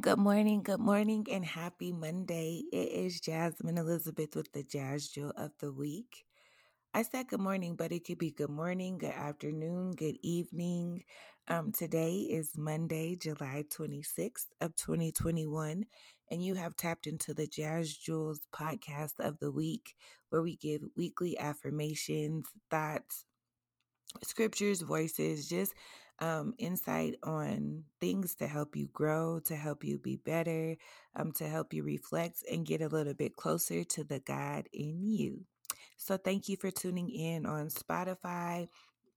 Good morning, good morning, and happy Monday. It is Jasmine Elizabeth with the Jazz Jewel of the Week. I said good morning, but it could be good morning, good afternoon, good evening. Um, today is Monday, July 26th of 2021, and you have tapped into the Jazz Jewels podcast of the week, where we give weekly affirmations, thoughts, scriptures, voices, just um, insight on things to help you grow, to help you be better, um, to help you reflect and get a little bit closer to the God in you. So, thank you for tuning in on Spotify,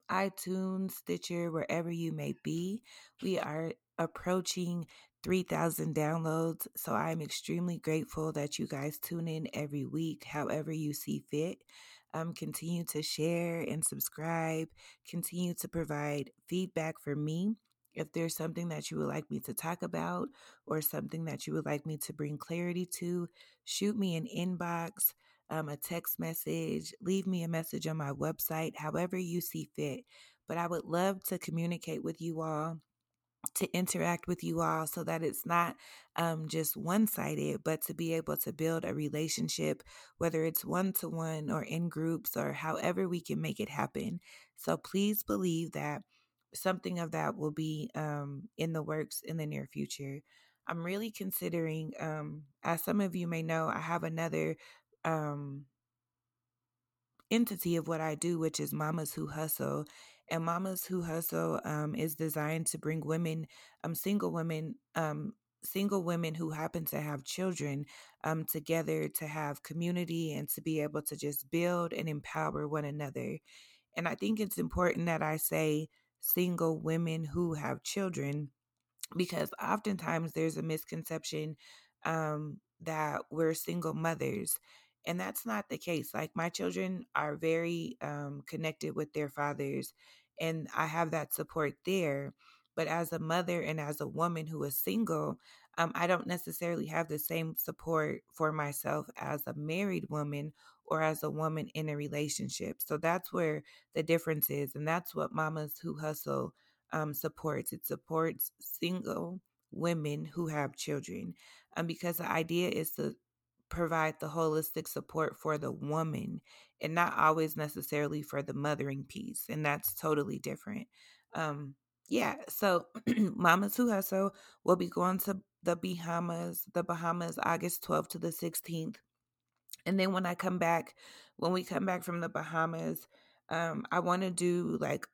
iTunes, Stitcher, wherever you may be. We are approaching 3,000 downloads. So I'm extremely grateful that you guys tune in every week, however you see fit. Um, continue to share and subscribe. Continue to provide feedback for me. If there's something that you would like me to talk about or something that you would like me to bring clarity to, shoot me an inbox, um, a text message, leave me a message on my website, however you see fit. But I would love to communicate with you all to interact with you all so that it's not um, just one sided, but to be able to build a relationship, whether it's one to one or in groups or however we can make it happen. So please believe that something of that will be um, in the works in the near future. I'm really considering, um, as some of you may know, I have another um, entity of what I do, which is Mamas Who Hustle. And Mamas Who Hustle um, is designed to bring women, um, single women, um, single women who happen to have children um, together to have community and to be able to just build and empower one another. And I think it's important that I say single women who have children because oftentimes there's a misconception um, that we're single mothers and that's not the case like my children are very um, connected with their fathers and i have that support there but as a mother and as a woman who is single um, i don't necessarily have the same support for myself as a married woman or as a woman in a relationship so that's where the difference is and that's what mamas who hustle um, supports it supports single women who have children um, because the idea is to provide the holistic support for the woman and not always necessarily for the mothering piece. And that's totally different. Um, yeah, so Mamas Who Hustle will be going to the Bahamas, the Bahamas August 12th to the 16th. And then when I come back, when we come back from the Bahamas, um, I want to do like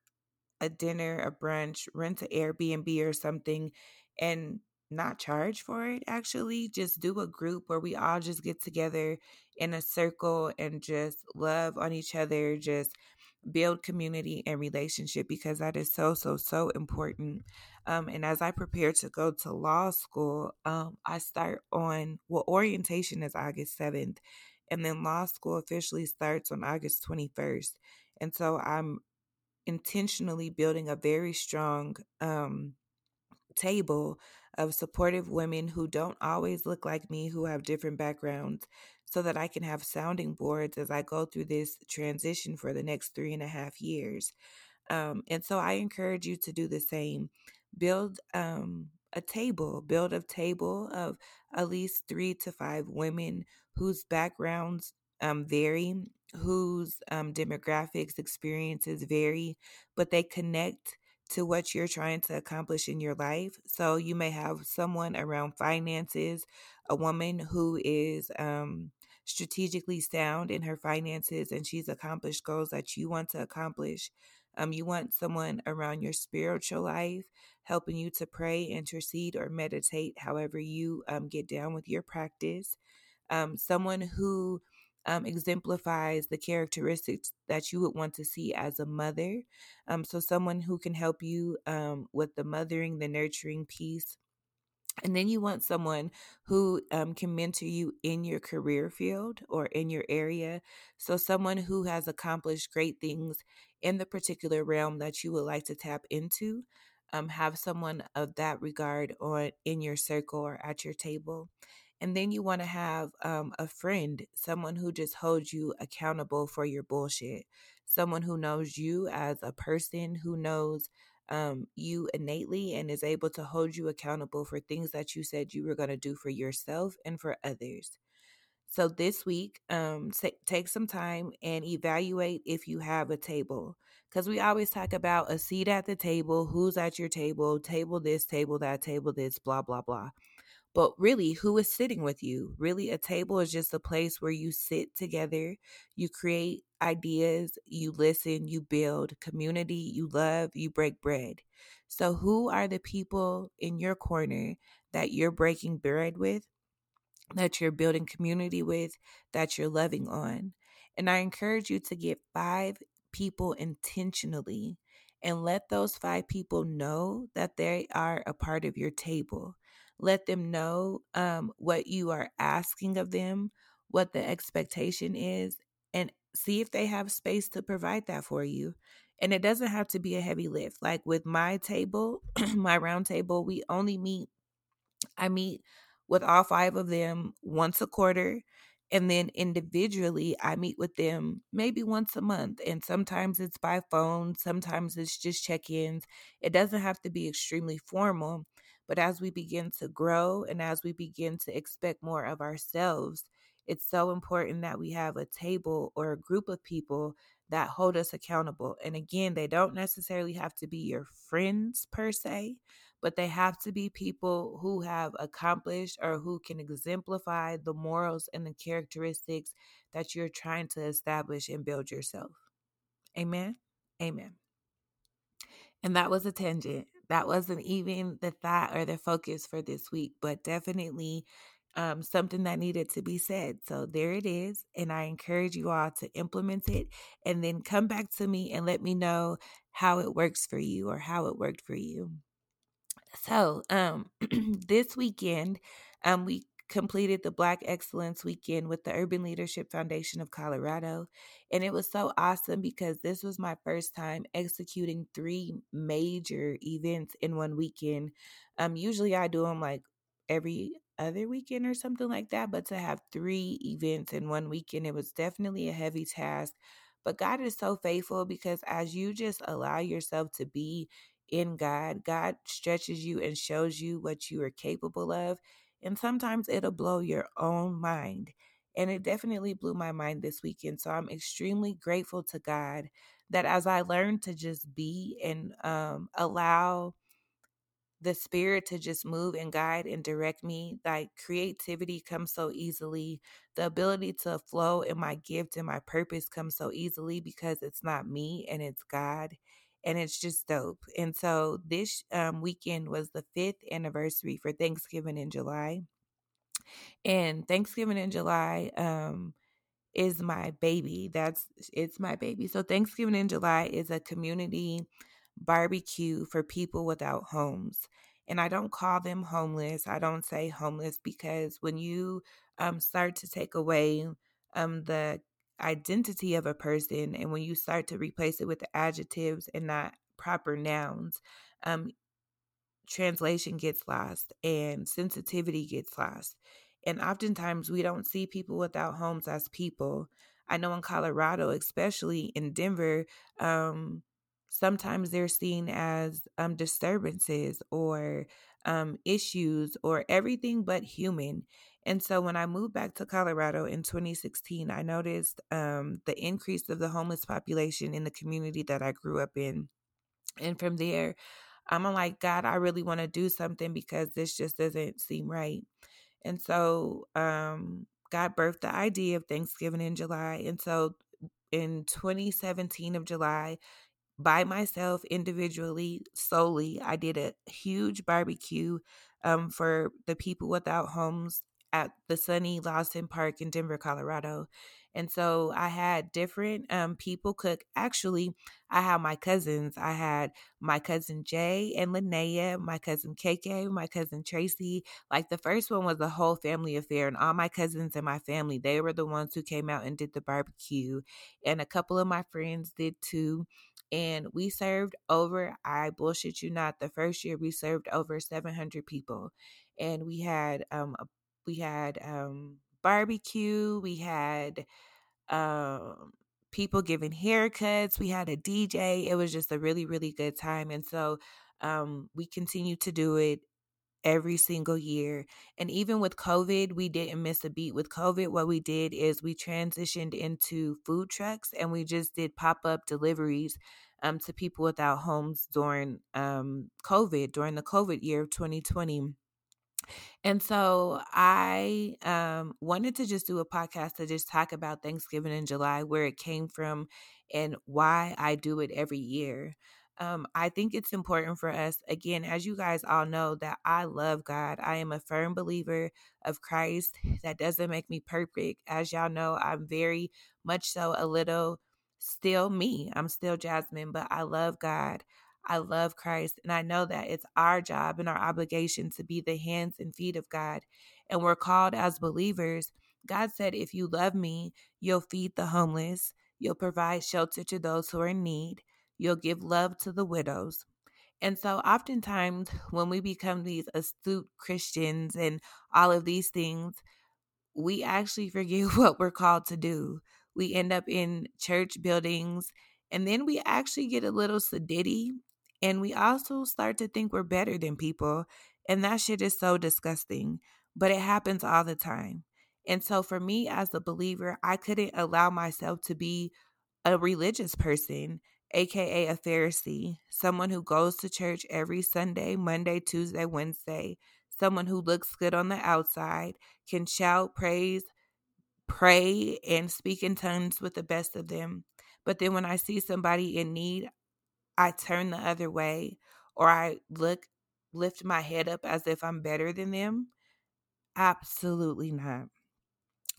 a dinner, a brunch, rent an Airbnb or something, and not charge for it actually just do a group where we all just get together in a circle and just love on each other just build community and relationship because that is so so so important. Um, and as i prepare to go to law school um, i start on well orientation is august 7th and then law school officially starts on august 21st and so i'm intentionally building a very strong um, table of supportive women who don't always look like me, who have different backgrounds, so that I can have sounding boards as I go through this transition for the next three and a half years. Um, and so I encourage you to do the same. Build um, a table, build a table of at least three to five women whose backgrounds um, vary, whose um, demographics, experiences vary, but they connect to what you're trying to accomplish in your life. So you may have someone around finances, a woman who is um, strategically sound in her finances and she's accomplished goals that you want to accomplish. Um, you want someone around your spiritual life helping you to pray, intercede, or meditate, however you um, get down with your practice. Um, someone who um, exemplifies the characteristics that you would want to see as a mother. Um, so, someone who can help you um, with the mothering, the nurturing piece. And then you want someone who um, can mentor you in your career field or in your area. So, someone who has accomplished great things in the particular realm that you would like to tap into. Um, have someone of that regard or in your circle or at your table. And then you want to have um, a friend, someone who just holds you accountable for your bullshit, someone who knows you as a person, who knows um, you innately and is able to hold you accountable for things that you said you were going to do for yourself and for others. So this week, um, t- take some time and evaluate if you have a table. Because we always talk about a seat at the table, who's at your table, table this, table that, table this, blah, blah, blah. But really, who is sitting with you? Really, a table is just a place where you sit together, you create ideas, you listen, you build community, you love, you break bread. So, who are the people in your corner that you're breaking bread with, that you're building community with, that you're loving on? And I encourage you to get five people intentionally and let those five people know that they are a part of your table let them know um, what you are asking of them, what the expectation is, and see if they have space to provide that for you. And it doesn't have to be a heavy lift. Like with my table, my round table, we only meet, I meet with all five of them once a quarter. And then individually, I meet with them maybe once a month. And sometimes it's by phone, sometimes it's just check ins. It doesn't have to be extremely formal. But as we begin to grow and as we begin to expect more of ourselves, it's so important that we have a table or a group of people that hold us accountable. And again, they don't necessarily have to be your friends per se, but they have to be people who have accomplished or who can exemplify the morals and the characteristics that you're trying to establish and build yourself. Amen. Amen. And that was a tangent that wasn't even the thought or the focus for this week, but definitely um, something that needed to be said. So there it is. And I encourage you all to implement it and then come back to me and let me know how it works for you or how it worked for you. So um, this weekend, um, we completed the Black Excellence Weekend with the Urban Leadership Foundation of Colorado. And it was so awesome because this was my first time executing three major events in one weekend. Um, usually I do them like every other weekend or something like that, but to have three events in one weekend, it was definitely a heavy task. But God is so faithful because as you just allow yourself to be in God, God stretches you and shows you what you are capable of. And sometimes it'll blow your own mind. And it definitely blew my mind this weekend. So I'm extremely grateful to God that as I learned to just be and um, allow the spirit to just move and guide and direct me, like creativity comes so easily. The ability to flow in my gift and my purpose comes so easily because it's not me and it's God and it's just dope. And so this um, weekend was the fifth anniversary for Thanksgiving in July. And Thanksgiving in July um, is my baby. That's it's my baby. So Thanksgiving in July is a community barbecue for people without homes. And I don't call them homeless. I don't say homeless because when you um, start to take away um, the identity of a person and when you start to replace it with adjectives and not proper nouns um, translation gets lost and sensitivity gets lost and oftentimes we don't see people without homes as people. I know in colorado especially in denver um, sometimes they're seen as um, disturbances or um, issues or everything but human and so when I moved back to Colorado in 2016, I noticed um, the increase of the homeless population in the community that I grew up in. And from there, I'm like, God, I really want to do something because this just doesn't seem right. And so um, God birthed the idea of Thanksgiving in July. And so in 2017 of July, by myself individually solely i did a huge barbecue um, for the people without homes at the Sonny Lawson Park in Denver, Colorado. And so I had different um, people cook. Actually, I had my cousins. I had my cousin Jay and Linnea, my cousin KK, my cousin Tracy. Like the first one was a whole family affair, and all my cousins and my family, they were the ones who came out and did the barbecue. And a couple of my friends did too. And we served over, I bullshit you not, the first year we served over 700 people. And we had um, a we had um, barbecue, we had um, people giving haircuts. We had a DJ. It was just a really, really good time. And so um, we continue to do it every single year. And even with COVID, we didn't miss a beat. With COVID, what we did is we transitioned into food trucks and we just did pop up deliveries um, to people without homes during um, COVID, during the COVID year of 2020. And so I um, wanted to just do a podcast to just talk about Thanksgiving in July, where it came from, and why I do it every year. Um, I think it's important for us, again, as you guys all know, that I love God. I am a firm believer of Christ. That doesn't make me perfect. As y'all know, I'm very much so a little still me. I'm still Jasmine, but I love God. I love Christ. And I know that it's our job and our obligation to be the hands and feet of God. And we're called as believers. God said, if you love me, you'll feed the homeless, you'll provide shelter to those who are in need, you'll give love to the widows. And so, oftentimes, when we become these astute Christians and all of these things, we actually forget what we're called to do. We end up in church buildings and then we actually get a little sedity and we also start to think we're better than people. And that shit is so disgusting, but it happens all the time. And so for me as a believer, I couldn't allow myself to be a religious person, aka a Pharisee, someone who goes to church every Sunday, Monday, Tuesday, Wednesday, someone who looks good on the outside, can shout praise, pray, and speak in tongues with the best of them. But then when I see somebody in need, I turn the other way or I look lift my head up as if I'm better than them? Absolutely not.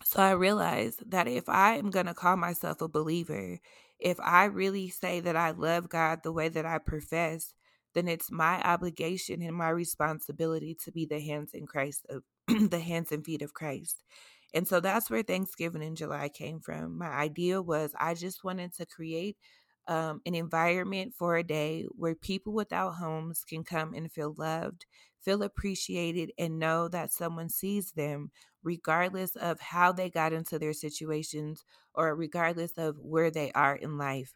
So I realized that if I am going to call myself a believer, if I really say that I love God the way that I profess, then it's my obligation and my responsibility to be the hands and Christ of the hands and feet of Christ. And so that's where Thanksgiving in July came from. My idea was I just wanted to create um, an environment for a day where people without homes can come and feel loved, feel appreciated, and know that someone sees them, regardless of how they got into their situations or regardless of where they are in life.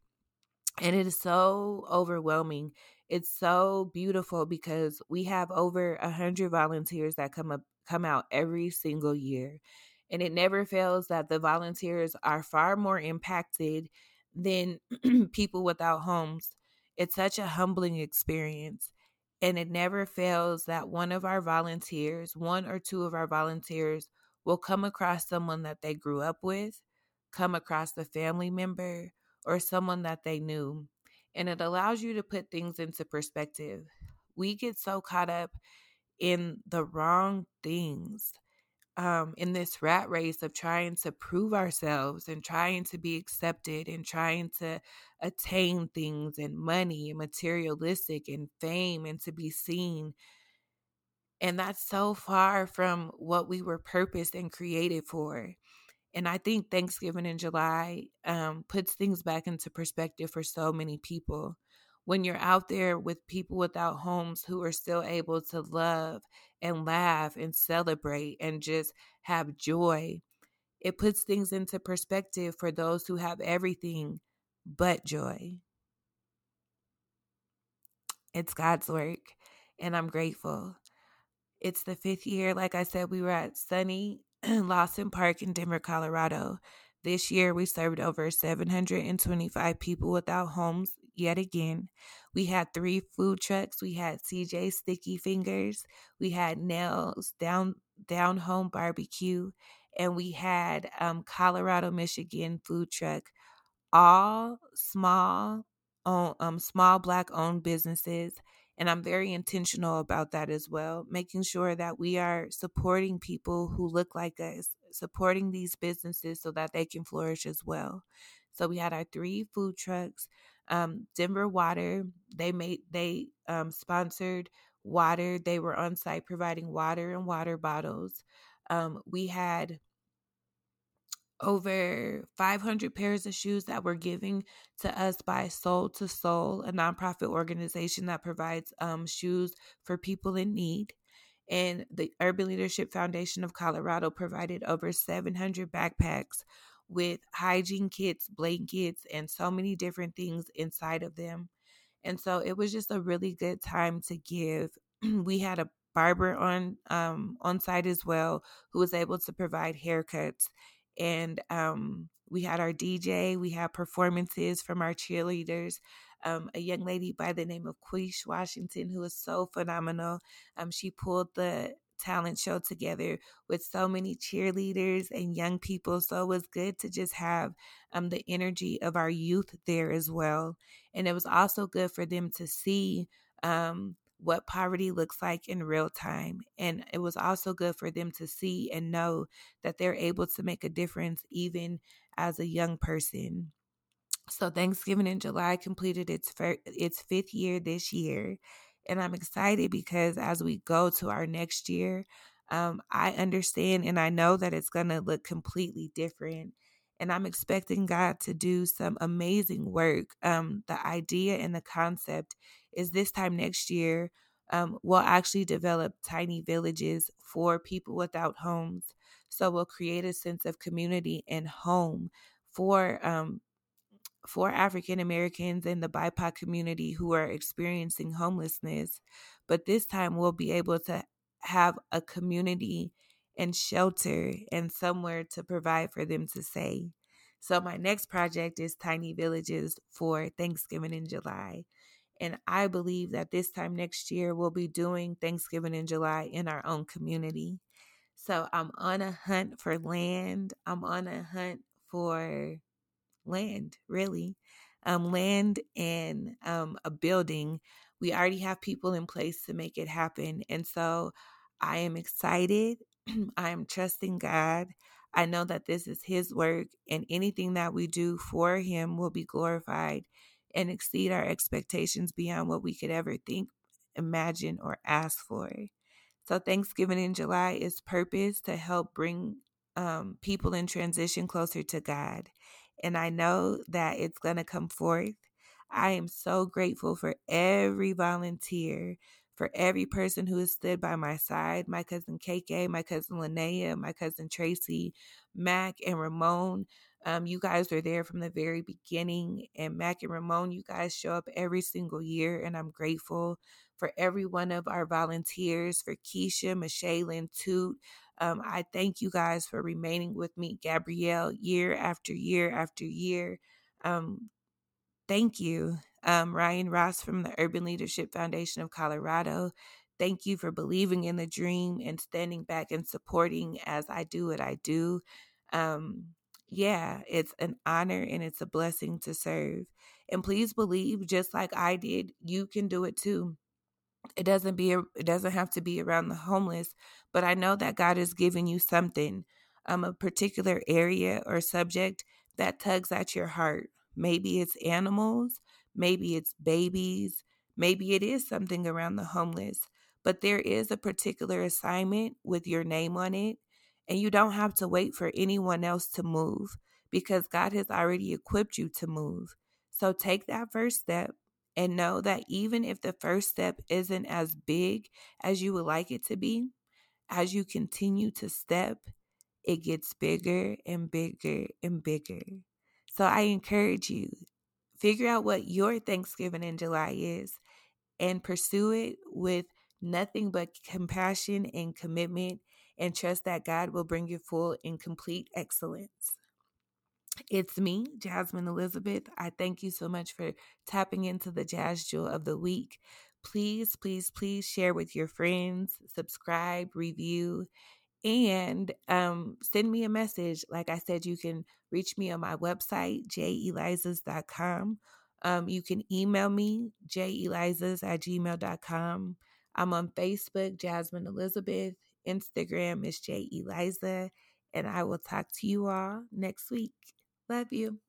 And it is so overwhelming. It's so beautiful because we have over a hundred volunteers that come up come out every single year. And it never fails that the volunteers are far more impacted than people without homes. It's such a humbling experience. And it never fails that one of our volunteers, one or two of our volunteers, will come across someone that they grew up with, come across a family member, or someone that they knew. And it allows you to put things into perspective. We get so caught up in the wrong things um, in this rat race of trying to prove ourselves and trying to be accepted and trying to attain things and money and materialistic and fame and to be seen. And that's so far from what we were purposed and created for. And I think Thanksgiving in July um, puts things back into perspective for so many people when you're out there with people without homes who are still able to love and laugh and celebrate and just have joy, it puts things into perspective for those who have everything but joy. It's God's work, and I'm grateful. It's the fifth year. Like I said, we were at Sonny Lawson Park in Denver, Colorado. This year, we served over 725 people without homes yet again. We had three food trucks. We had CJ Sticky Fingers. We had Nails Down Down Home Barbecue, and we had um, Colorado Michigan food truck. All small, um, small black owned businesses, and I'm very intentional about that as well, making sure that we are supporting people who look like us, supporting these businesses so that they can flourish as well. So we had our three food trucks um, Denver Water. They made they um, sponsored water. They were on site providing water and water bottles. Um, we had over 500 pairs of shoes that were given to us by Soul to Soul, a nonprofit organization that provides um, shoes for people in need. And the Urban Leadership Foundation of Colorado provided over 700 backpacks with hygiene kits, blankets, and so many different things inside of them. And so it was just a really good time to give. we had a barber on um, on site as well who was able to provide haircuts and um, we had our dj we had performances from our cheerleaders um, a young lady by the name of Quish Washington, who was so phenomenal. Um, she pulled the talent show together with so many cheerleaders and young people. So it was good to just have um, the energy of our youth there as well. And it was also good for them to see um, what poverty looks like in real time. And it was also good for them to see and know that they're able to make a difference even as a young person. So Thanksgiving in July completed its fir- its fifth year this year, and I'm excited because as we go to our next year, um, I understand and I know that it's going to look completely different. And I'm expecting God to do some amazing work. Um, the idea and the concept is this time next year, um, we'll actually develop tiny villages for people without homes. So we'll create a sense of community and home for um, for African Americans in the BIPOC community who are experiencing homelessness. But this time we'll be able to have a community and shelter and somewhere to provide for them to stay. So, my next project is Tiny Villages for Thanksgiving in July. And I believe that this time next year, we'll be doing Thanksgiving in July in our own community. So, I'm on a hunt for land. I'm on a hunt for land, really. Um, land and um, a building. We already have people in place to make it happen. And so I am excited. I am trusting God. I know that this is His work, and anything that we do for Him will be glorified and exceed our expectations beyond what we could ever think, imagine, or ask for. So, Thanksgiving in July is purpose to help bring um, people in transition closer to God and I know that it's going to come forth. I am so grateful for every volunteer, for every person who has stood by my side my cousin KK, my cousin Linnea, my cousin Tracy, Mac, and Ramon. Um, you guys were there from the very beginning, and Mac and Ramon, you guys show up every single year, and I'm grateful for every one of our volunteers, for Keisha, Michelle, and Toot, um, I thank you guys for remaining with me, Gabrielle, year after year after year. Um, thank you, um, Ryan Ross from the Urban Leadership Foundation of Colorado. Thank you for believing in the dream and standing back and supporting as I do what I do. Um, yeah, it's an honor and it's a blessing to serve. And please believe, just like I did, you can do it too it doesn't be it doesn't have to be around the homeless but i know that god is giving you something um a particular area or subject that tugs at your heart. Maybe it's animals maybe it's babies maybe it is something around the homeless but there is a particular assignment with your name on it and you don't have to wait for anyone else to move because god has already equipped you to move. So take that first step and know that even if the first step isn't as big as you would like it to be, as you continue to step, it gets bigger and bigger and bigger. So I encourage you, figure out what your Thanksgiving in July is and pursue it with nothing but compassion and commitment and trust that God will bring you full and complete excellence. It's me, Jasmine Elizabeth. I thank you so much for tapping into the Jazz Jewel of the Week. Please, please, please share with your friends, subscribe, review, and um, send me a message. Like I said, you can reach me on my website, jelizas.com. Um, you can email me, jelizas at gmail.com. I'm on Facebook, Jasmine Elizabeth. Instagram is J Eliza. And I will talk to you all next week. Love you.